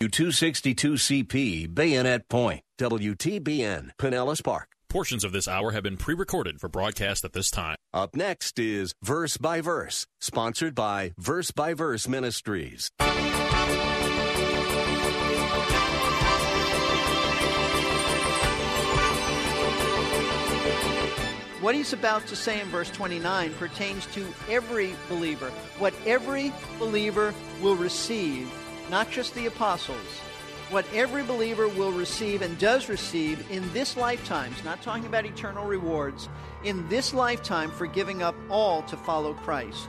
U262CP, Bayonet Point, WTBN, Pinellas Park. Portions of this hour have been pre recorded for broadcast at this time. Up next is Verse by Verse, sponsored by Verse by Verse Ministries. What he's about to say in verse 29 pertains to every believer. What every believer will receive, not just the apostles, what every believer will receive and does receive in this lifetime, it's not talking about eternal rewards, in this lifetime for giving up all to follow Christ.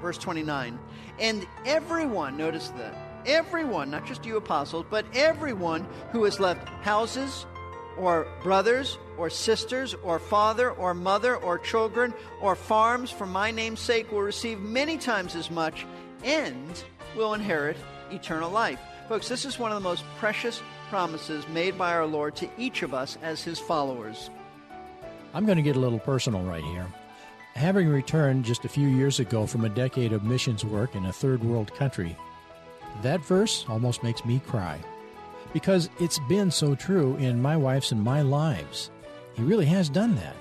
Verse 29. And everyone, notice that, everyone, not just you apostles, but everyone who has left houses, or brothers or sisters or father or mother or children or farms for my name's sake will receive many times as much and will inherit eternal life. Folks, this is one of the most precious promises made by our Lord to each of us as his followers. I'm going to get a little personal right here. Having returned just a few years ago from a decade of missions work in a third world country, that verse almost makes me cry because it's been so true in my wife's and my lives. He really has done that.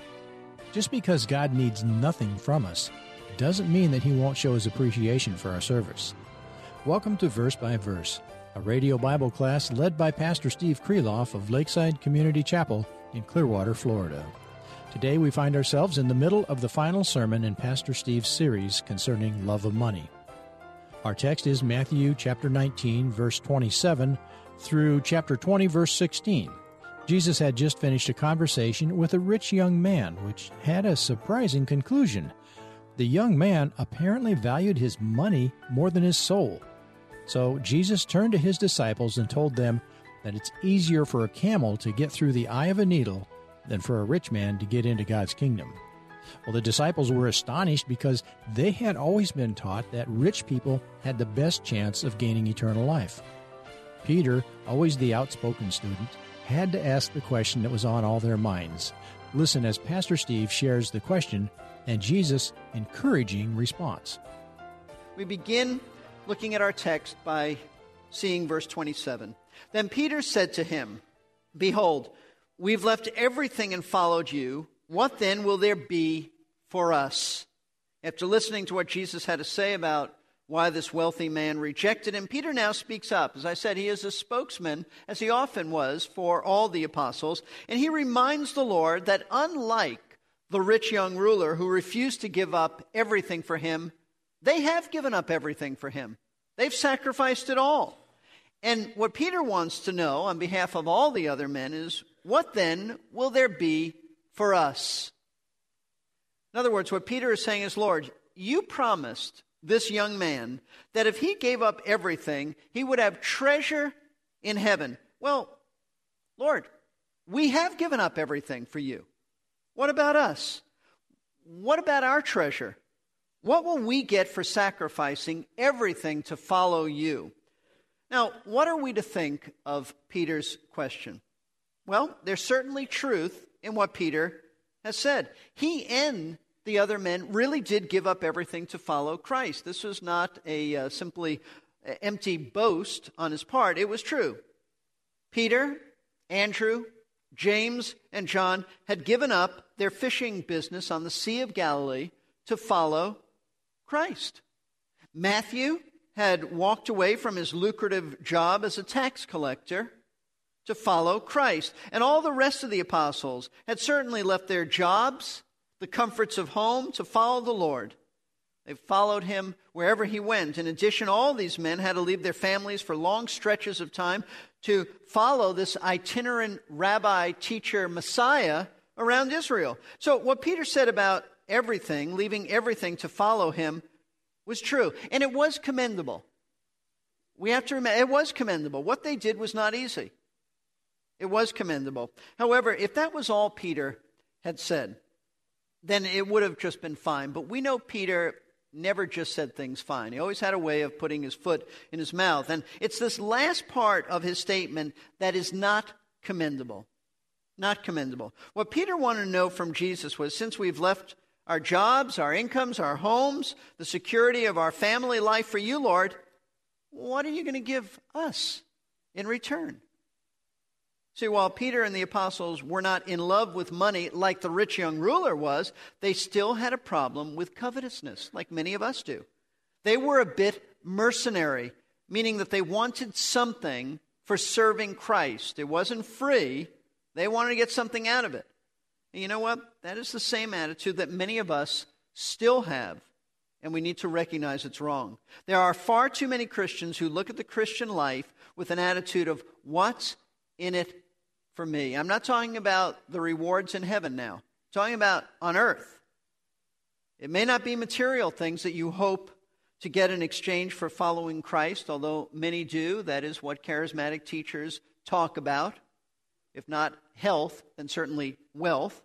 Just because God needs nothing from us doesn't mean that He won't show His appreciation for our service. Welcome to Verse by Verse, a radio Bible class led by Pastor Steve Kreloff of Lakeside Community Chapel in Clearwater, Florida. Today we find ourselves in the middle of the final sermon in Pastor Steve's series concerning love of money. Our text is Matthew chapter 19 verse 27 through chapter 20, verse 16. Jesus had just finished a conversation with a rich young man, which had a surprising conclusion. The young man apparently valued his money more than his soul. So Jesus turned to his disciples and told them that it's easier for a camel to get through the eye of a needle than for a rich man to get into God's kingdom. Well, the disciples were astonished because they had always been taught that rich people had the best chance of gaining eternal life. Peter, always the outspoken student, had to ask the question that was on all their minds. Listen as Pastor Steve shares the question and Jesus' encouraging response. We begin looking at our text by seeing verse 27. Then Peter said to him, Behold, we've left everything and followed you. What then will there be for us? After listening to what Jesus had to say about why this wealthy man rejected him. Peter now speaks up. As I said, he is a spokesman, as he often was, for all the apostles. And he reminds the Lord that unlike the rich young ruler who refused to give up everything for him, they have given up everything for him. They've sacrificed it all. And what Peter wants to know on behalf of all the other men is what then will there be for us? In other words, what Peter is saying is, Lord, you promised this young man that if he gave up everything, he would have treasure in heaven. Well, Lord, we have given up everything for you. What about us? What about our treasure? What will we get for sacrificing everything to follow you? Now, what are we to think of Peter's question? Well, there's certainly truth in what Peter has said. He and the other men really did give up everything to follow Christ. This was not a uh, simply uh, empty boast on his part, it was true. Peter, Andrew, James, and John had given up their fishing business on the Sea of Galilee to follow Christ. Matthew had walked away from his lucrative job as a tax collector to follow Christ. And all the rest of the apostles had certainly left their jobs the comforts of home to follow the Lord. They followed him wherever he went. In addition, all these men had to leave their families for long stretches of time to follow this itinerant rabbi, teacher, Messiah around Israel. So, what Peter said about everything, leaving everything to follow him, was true. And it was commendable. we have to remember it was commendable. What they did was not easy. It was commendable. However, if that was all Peter had said, then it would have just been fine. But we know Peter never just said things fine. He always had a way of putting his foot in his mouth. And it's this last part of his statement that is not commendable. Not commendable. What Peter wanted to know from Jesus was since we've left our jobs, our incomes, our homes, the security of our family life for you, Lord, what are you going to give us in return? See, while Peter and the apostles were not in love with money like the rich young ruler was, they still had a problem with covetousness, like many of us do. They were a bit mercenary, meaning that they wanted something for serving Christ. It wasn't free, they wanted to get something out of it. And you know what? That is the same attitude that many of us still have, and we need to recognize it's wrong. There are far too many Christians who look at the Christian life with an attitude of, what's in it for me. I'm not talking about the rewards in heaven now, I'm talking about on earth. It may not be material things that you hope to get in exchange for following Christ, although many do. That is what charismatic teachers talk about. If not health, then certainly wealth.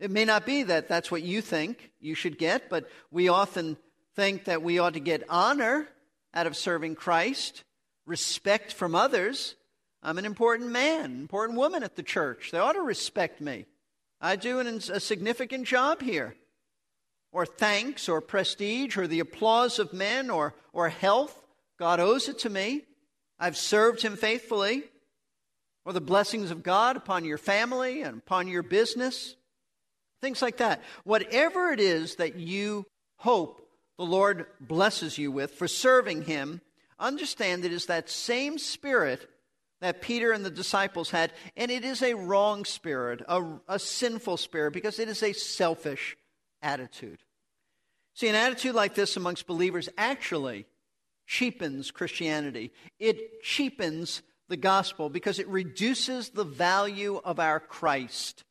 It may not be that that's what you think you should get, but we often think that we ought to get honor out of serving Christ, respect from others, I'm an important man, important woman at the church. They ought to respect me. I do an, a significant job here. Or thanks, or prestige, or the applause of men, or, or health. God owes it to me. I've served Him faithfully. Or the blessings of God upon your family and upon your business. Things like that. Whatever it is that you hope the Lord blesses you with for serving Him, understand it is that same spirit that Peter and the disciples had, and it is a wrong spirit, a, a, sinful spirit, because it is a selfish attitude. See, an attitude like this amongst believers actually cheapens Christianity. It cheapens the gospel because it reduces the value of our Christ.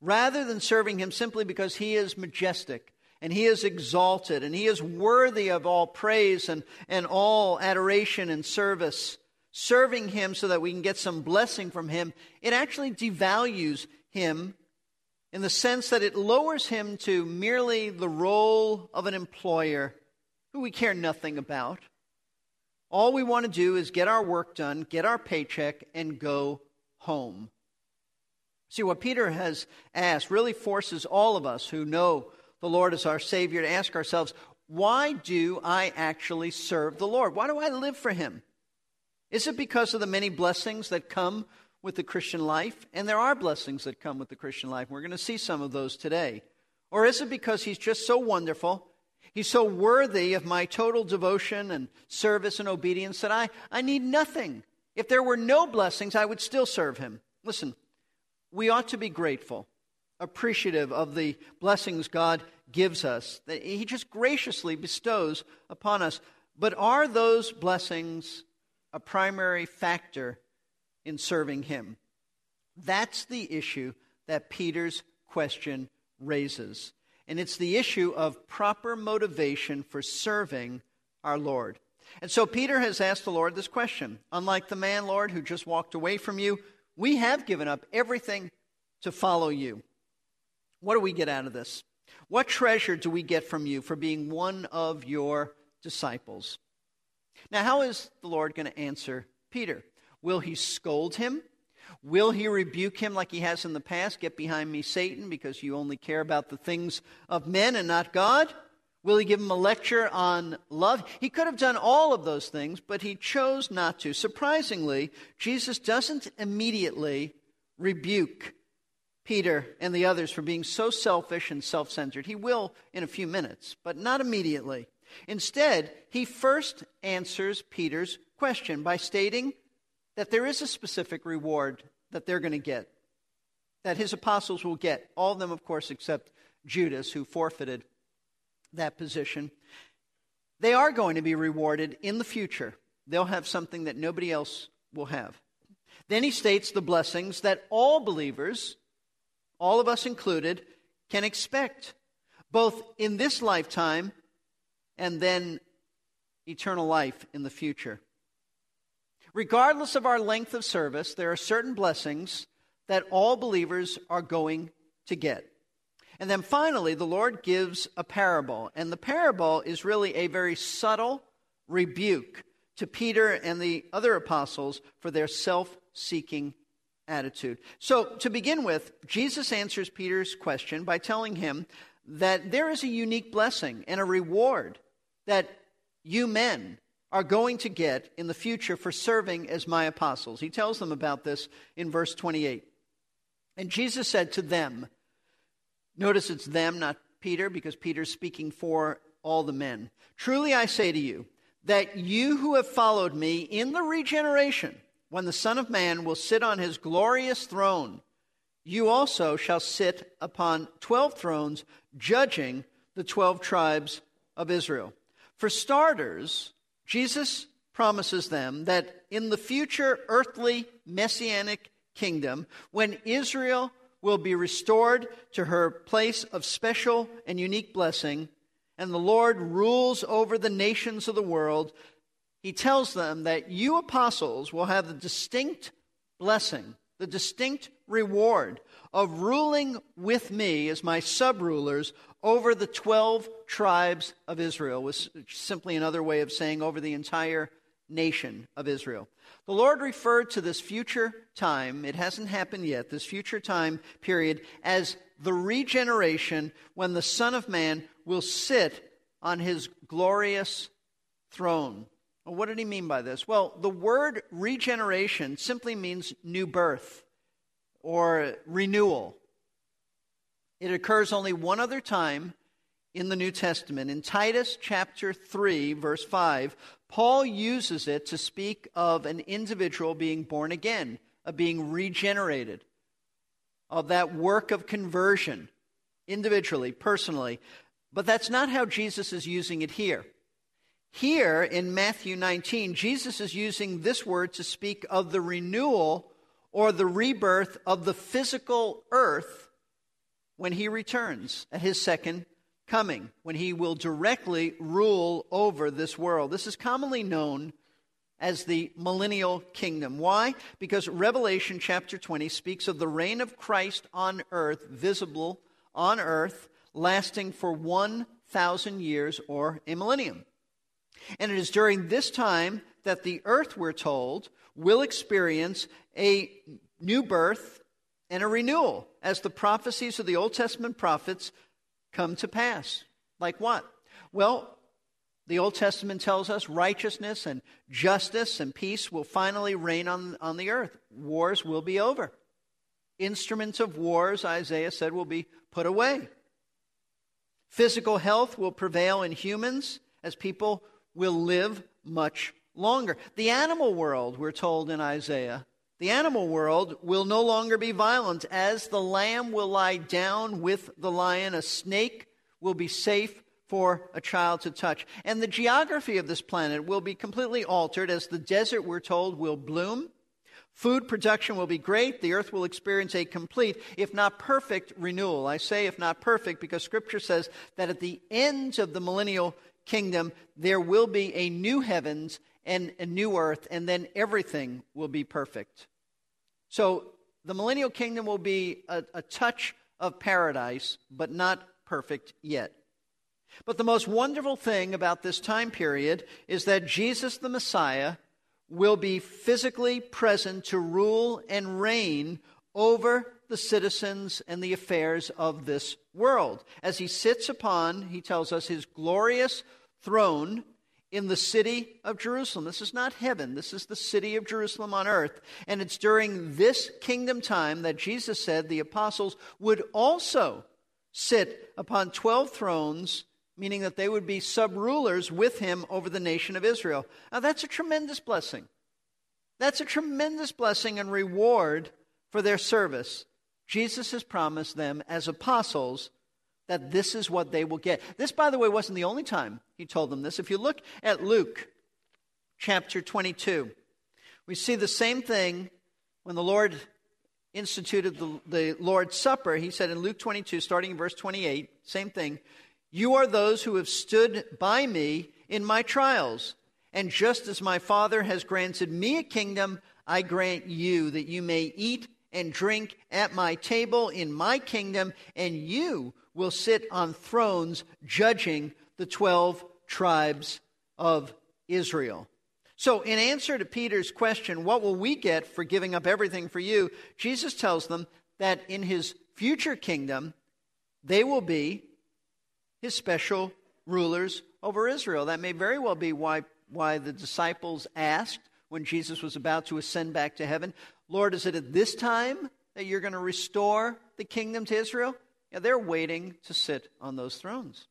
Rather than serving him simply because he is majestic and he is exalted and he is worthy of all praise and, and all adoration and service serving Him so that we can get some blessing from Him, it actually devalues Him in the sense that it lowers Him to merely the role of an employer who we care nothing about. All we want to do is get our work done, get our paycheck, and go home. See, what Peter has asked really forces all of us who know the Lord as our Savior to ask ourselves, why do I actually serve the Lord? Why do I live for Him? Is it because of the many blessings that come with the Christian life? And there are blessings that come with the Christian life. We're going to see some of those today. Or is it because He's just so wonderful? He's so worthy of my total devotion and service and obedience that I, I need nothing. If there were no blessings, I would still serve Him. Listen, we ought to be grateful, appreciative of the blessings God gives us, that He just graciously bestows upon us. But are those blessings a primary factor in serving him. That's the issue that Peter's question raises. And it's the issue of proper motivation for serving our Lord. And so Peter has asked the Lord this question Unlike the man, Lord, who just walked away from you, we have given up everything to follow you. What do we get out of this? What treasure do we get from you for being one of your disciples? Now, how is the Lord going to answer Peter? Will he scold him? Will he rebuke him like he has in the past? Get behind me, Satan, because you only care about the things of men and not God? Will he give him a lecture on love? He could have done all of those things, but he chose not to. Surprisingly, Jesus doesn't immediately rebuke Peter and the others for being so selfish and self centered. He will in a few minutes, but not immediately. Instead, he first answers Peter's question by stating that there is a specific reward that they're going to get, that his apostles will get. All of them, of course, except Judas, who forfeited that position. They are going to be rewarded in the future. They'll have something that nobody else will have. Then he states the blessings that all believers, all of us included, can expect, both in this lifetime and then eternal life in the future. Regardless of our length of service, there are certain blessings that all believers are going to get. And then finally, the Lord gives a parable. And the parable is really a very subtle rebuke to Peter and the other apostles for their self seeking attitude. So, to begin with, Jesus answers Peter's question by telling him that there is a unique blessing and a reward that you men are going to get in the future for serving as my apostles. He tells them about this in verse 28. And Jesus said to them, Notice it's them, not Peter, because Peter's speaking for all the men. Truly I say to you, that you who have followed me in the regeneration, when the Son of Man will sit on his glorious throne, you also shall sit upon twelve thrones, judging the twelve tribes of Israel. For starters, Jesus promises them that in the future earthly messianic kingdom, when Israel will be restored to her place of special and unique blessing, and the Lord rules over the nations of the world, he tells them that you apostles will have the distinct blessing, the distinct reward of ruling with me as my sub rulers over the 12 tribes of Israel, was simply another way of saying over the entire nation of Israel. The Lord referred to this future time, it hasn't happened yet, this future time period, as the regeneration when the Son of Man will sit on his glorious throne. Well, what did he mean by this? Well, the word regeneration simply means new birth or renewal. It occurs only one other time in the New Testament. In Titus chapter 3, verse 5, Paul uses it to speak of an individual being born again, of being regenerated, of that work of conversion, individually, personally. But that's not how Jesus is using it here. Here in Matthew 19, Jesus is using this word to speak of the renewal or the rebirth of the physical earth when he returns at his second coming, when he will directly rule over this world. This is commonly known as the millennial kingdom. Why? Because Revelation chapter 20 speaks of the reign of Christ on earth, visible on earth, lasting for 1,000 years or a millennium. And it is during this time that the earth, we're told, will experience a new birth and a renewal as the prophecies of the Old Testament prophets come to pass. Like what? Well, the Old Testament tells us righteousness and justice and peace will finally reign on, on the earth. Wars will be over. Instruments of wars, Isaiah said, will be put away. Physical health will prevail in humans as people will live much longer. The animal world, we're told in Isaiah, the animal world will no longer be violent. As the lamb will lie down with the lion, a snake will be safe for a child to touch. And the geography of this planet will be completely altered as the desert, we're told, will bloom. Food production will be great. The earth will experience a complete, if not perfect, renewal. I say if not perfect because scripture says that at the end of the millennial kingdom, there will be a new heavens and a new earth, and then everything will be perfect. So the millennial kingdom will be a, a touch of paradise, but not perfect yet. But the most wonderful thing about this time period is that Jesus the Messiah will be physically present to rule and reign over the citizens and the affairs of this world. As he sits upon, he tells us, his glorious throne in the city of Jerusalem. This is not heaven, this is the city of Jerusalem on earth. And it's during this kingdom time that Jesus said the apostles would also sit upon 12 thrones, meaning that they would be sub rulers with him over the nation of Israel. Now, that's a tremendous blessing. That's a tremendous blessing and reward for their service. Jesus has promised them as apostles that this is what they will get. This, by the way, wasn't the only time he told them this. If you look at Luke chapter 22, we see the same thing when the Lord instituted the, the Lord's Supper. He said in Luke 22, starting in verse 28, same thing. You are those who have stood by me in my trials And just as my Father has granted me a kingdom, I grant you that you may eat and drink at my table in my kingdom, and you will sit on thrones judging the 12 tribes of Israel. So, in answer to Peter's question, what will we get for giving up everything for you? Jesus tells them that in his future kingdom, they will be his special rulers over Israel. That may very well be why, why the disciples asked when Jesus was about to ascend back to heaven, Lord, is it at this time that you're going to restore the kingdom to Israel? Yeah, they're waiting to sit on those thrones.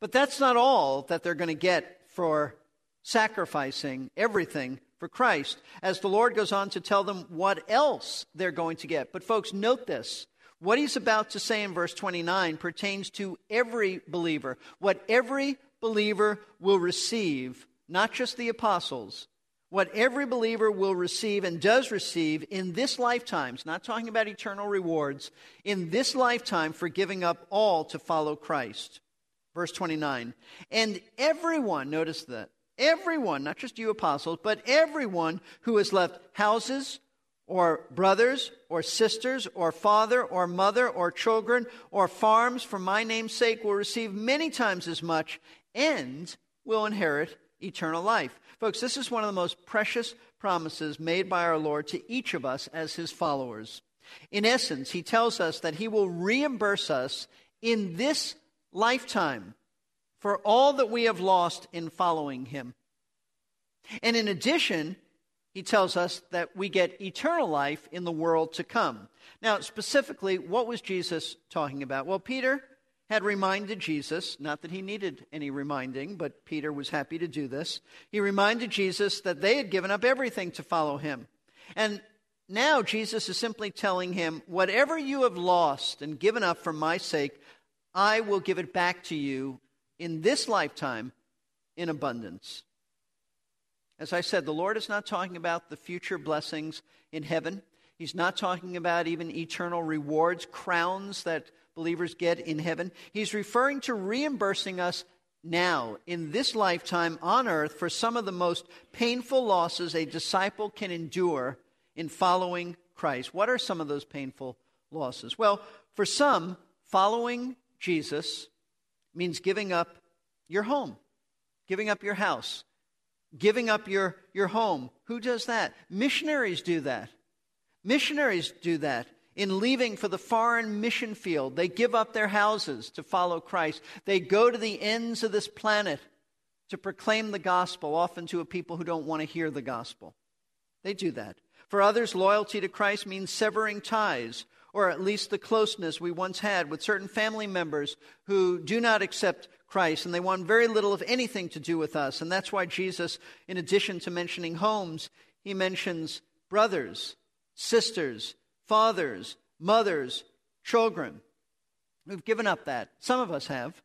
But that's not all that they're going to get for sacrificing everything for Christ, as the Lord goes on to tell them what else they're going to get. But, folks, note this. What he's about to say in verse 29 pertains to every believer. What every believer will receive, not just the apostles, what every believer will receive and does receive in this lifetime, it's not talking about eternal rewards, in this lifetime for giving up all to follow Christ. Verse 29. And everyone, notice that, everyone, not just you apostles, but everyone who has left houses or brothers or sisters or father or mother or children or farms for my name's sake will receive many times as much and will inherit eternal life. Folks, this is one of the most precious promises made by our Lord to each of us as his followers. In essence, he tells us that he will reimburse us in this lifetime for all that we have lost in following him. And in addition, he tells us that we get eternal life in the world to come. Now, specifically, what was Jesus talking about? Well, Peter had reminded Jesus, not that he needed any reminding, but Peter was happy to do this. He reminded Jesus that they had given up everything to follow him. And now Jesus is simply telling him, Whatever you have lost and given up for my sake, I will give it back to you in this lifetime in abundance. As I said, the Lord is not talking about the future blessings in heaven. He's not talking about even eternal rewards, crowns that believers get in heaven. He's referring to reimbursing us now, in this lifetime on earth, for some of the most painful losses a disciple can endure in following Christ. What are some of those painful losses? Well, for some, following Jesus means giving up your home, giving up your house, giving up your, your home. Who does that? Missionaries do that. Missionaries do that in leaving for the foreign mission field. They give up their houses to follow Christ. They go to the ends of this planet to proclaim the gospel, often to a people who don't want to hear the gospel. They do that. For others, loyalty to Christ means severing ties or at least the closeness we once had with certain family members who do not accept Christ and they want very little of anything to do with us. And that's why Jesus, in addition to mentioning homes, he mentions brothers, sisters, fathers, mothers, children. We've given up that. Some of us have.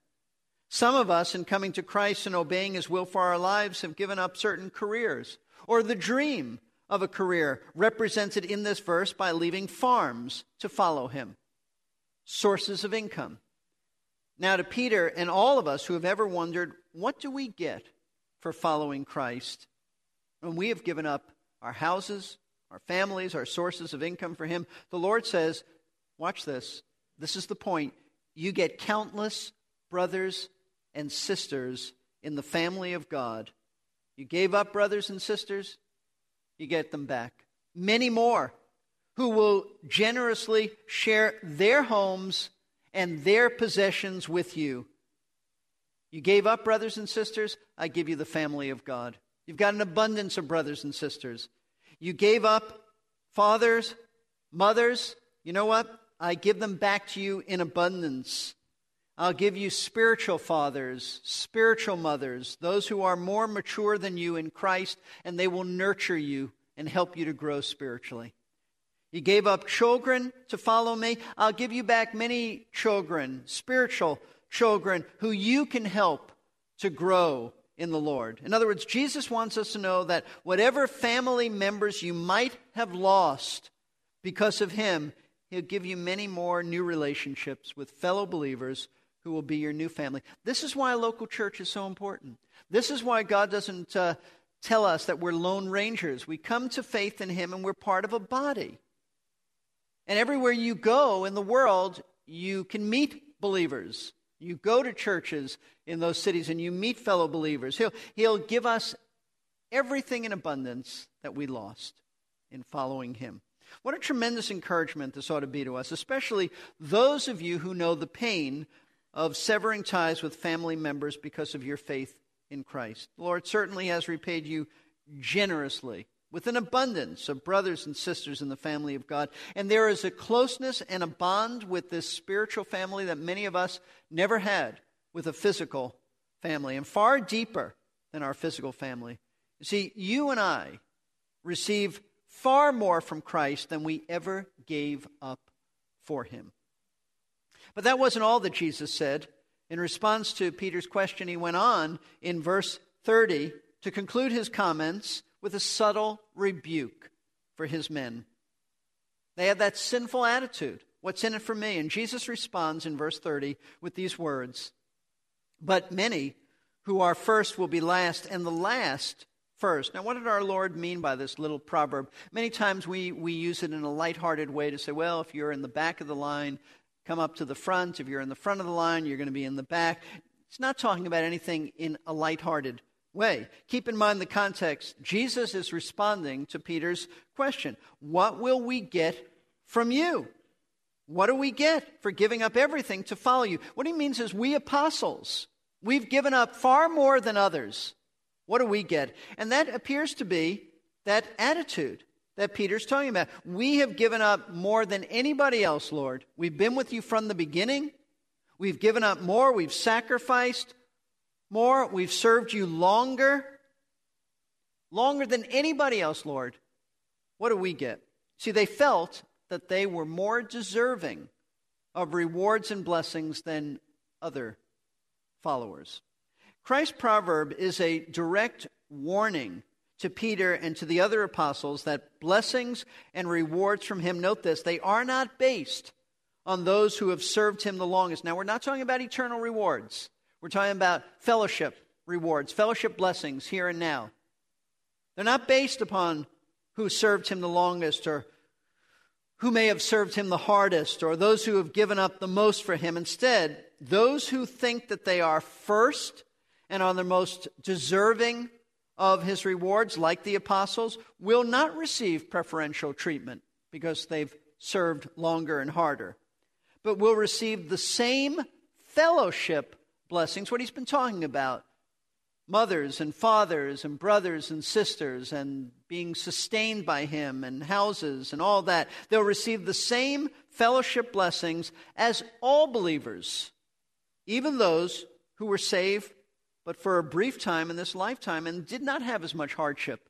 Some of us, in coming to Christ and obeying His will for our lives, have given up certain careers or the dream of a career represented in this verse by leaving farms to follow him, sources of income. Now, to Peter and all of us who have ever wondered, what do we get for following Christ when we have given up our houses, our families, our sources of income for Him? The Lord says, watch this. This is the point. You get countless brothers and sisters in the family of God. You gave up brothers and sisters, you get them back. Many more who will generously share their homes and their possessions with you. You gave up, brothers and sisters, I give you the family of God. You've got an abundance of brothers and sisters. You gave up fathers, mothers, you know what? I give them back to you in abundance. I'll give you spiritual fathers, spiritual mothers, those who are more mature than you in Christ, and they will nurture you and help you to grow spiritually. You gave up children to follow me. I'll give you back many children, spiritual children, who you can help to grow in the Lord. In other words, Jesus wants us to know that whatever family members you might have lost because of Him, He'll give you many more new relationships with fellow believers who will be your new family. This is why a local church is so important. This is why God doesn't uh, tell us that we're lone rangers. We come to faith in Him and we're part of a body. And everywhere you go in the world, you can meet believers. You go to churches in those cities and you meet fellow believers. He'll, he'll give us everything in abundance that we lost in following Him. What a tremendous encouragement this ought to be to us, especially those of you who know the pain of severing ties with family members because of your faith in Christ. The Lord certainly has repaid you generously with an abundance of brothers and sisters in the family of God. And there is a closeness and a bond with this spiritual family that many of us never had with a physical family, and far deeper than our physical family. You see, you and I receive far more from Christ than we ever gave up for him. But that wasn't all that Jesus said. In response to Peter's question, he went on in verse 30 to conclude his comments with a subtle rebuke for his men. They had that sinful attitude. What's in it for me? And Jesus responds in verse 30 with these words But many who are first will be last, and the last first. Now, what did our Lord mean by this little proverb? Many times we, we use it in a lighthearted way to say, well, if you're in the back of the line, come up to the front. If you're in the front of the line, you're going to be in the back. It's not talking about anything in a lighthearted way. Keep in mind the context. Jesus is responding to Peter's question What will we get from you? What do we get for giving up everything to follow you? What he means is, we apostles, we've given up far more than others. What do we get? And that appears to be that attitude that Peter's talking about. We have given up more than anybody else, Lord. We've been with you from the beginning. We've given up more. We've sacrificed more. We've served you longer. Longer than anybody else, Lord. What do we get? See, they felt that they were more deserving of rewards and blessings than other followers. Christ's proverb is a direct warning to Peter and to the other apostles that blessings and rewards from him, note this, they are not based on those who have served him the longest. Now, we're not talking about eternal rewards, we're talking about fellowship rewards, fellowship blessings here and now. They're not based upon who served him the longest or who may have served him the hardest or those who have given up the most for him. Instead, those who think that they are first and are the most deserving of his rewards, like the apostles, will not receive preferential treatment because they've served longer and harder, but will receive the same fellowship blessings, what he's been talking about mothers and fathers and brothers and sisters and being sustained by him and houses and all that. They'll receive the same fellowship blessings as all believers, even those who were saved but for a brief time in this lifetime and did not have as much hardship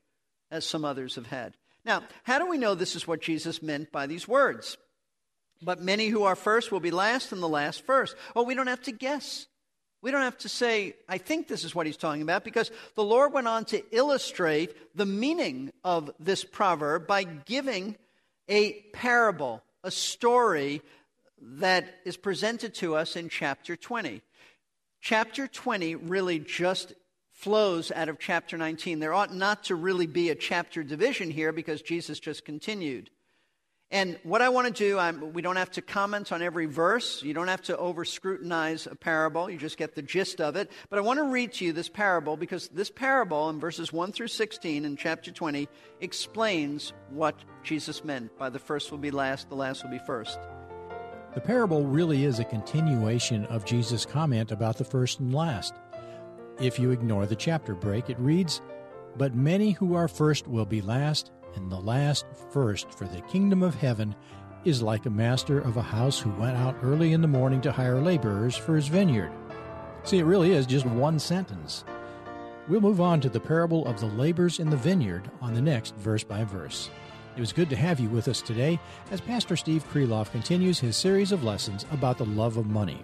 as some others have had. Now, how do we know this is what Jesus meant by these words? But many who are first will be last, and the last first. Well, we don't have to guess. We don't have to say, I think this is what he's talking about, because the Lord went on to illustrate the meaning of this proverb by giving a parable, a story that is presented to us in chapter 20. Chapter 20 really just flows out of chapter 19. There ought not to really be a chapter division here because Jesus just continued. And what I want to do, I'm, we don't have to comment on every verse. You don't have to over scrutinize a parable. You just get the gist of it. But I want to read to you this parable because this parable in verses 1 through 16 in chapter 20 explains what Jesus meant by the first will be last, the last will be first. The parable really is a continuation of Jesus' comment about the first and last. If you ignore the chapter break, it reads, But many who are first will be last, and the last first, for the kingdom of heaven is like a master of a house who went out early in the morning to hire laborers for his vineyard. See, it really is just one sentence. We'll move on to the parable of the labors in the vineyard on the next verse by verse. It was good to have you with us today as Pastor Steve Kreloff continues his series of lessons about the love of money.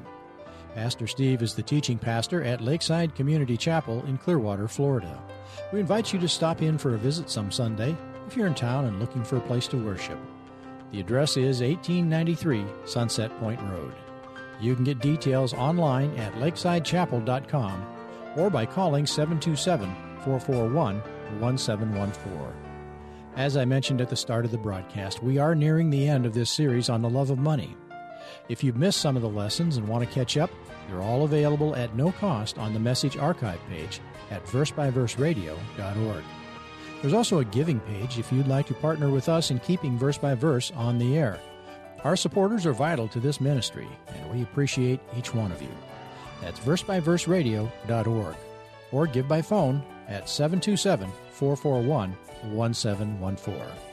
Pastor Steve is the teaching pastor at Lakeside Community Chapel in Clearwater, Florida. We invite you to stop in for a visit some Sunday if you're in town and looking for a place to worship. The address is 1893 Sunset Point Road. You can get details online at lakesidechapel.com or by calling 727 441 1714. As I mentioned at the start of the broadcast, we are nearing the end of this series on the love of money. If you've missed some of the lessons and want to catch up, they're all available at no cost on the message archive page at versebyverseradio.org. There's also a giving page if you'd like to partner with us in keeping Verse by Verse on the air. Our supporters are vital to this ministry, and we appreciate each one of you. That's versebyverseradio.org or give by phone at 727 441 1714.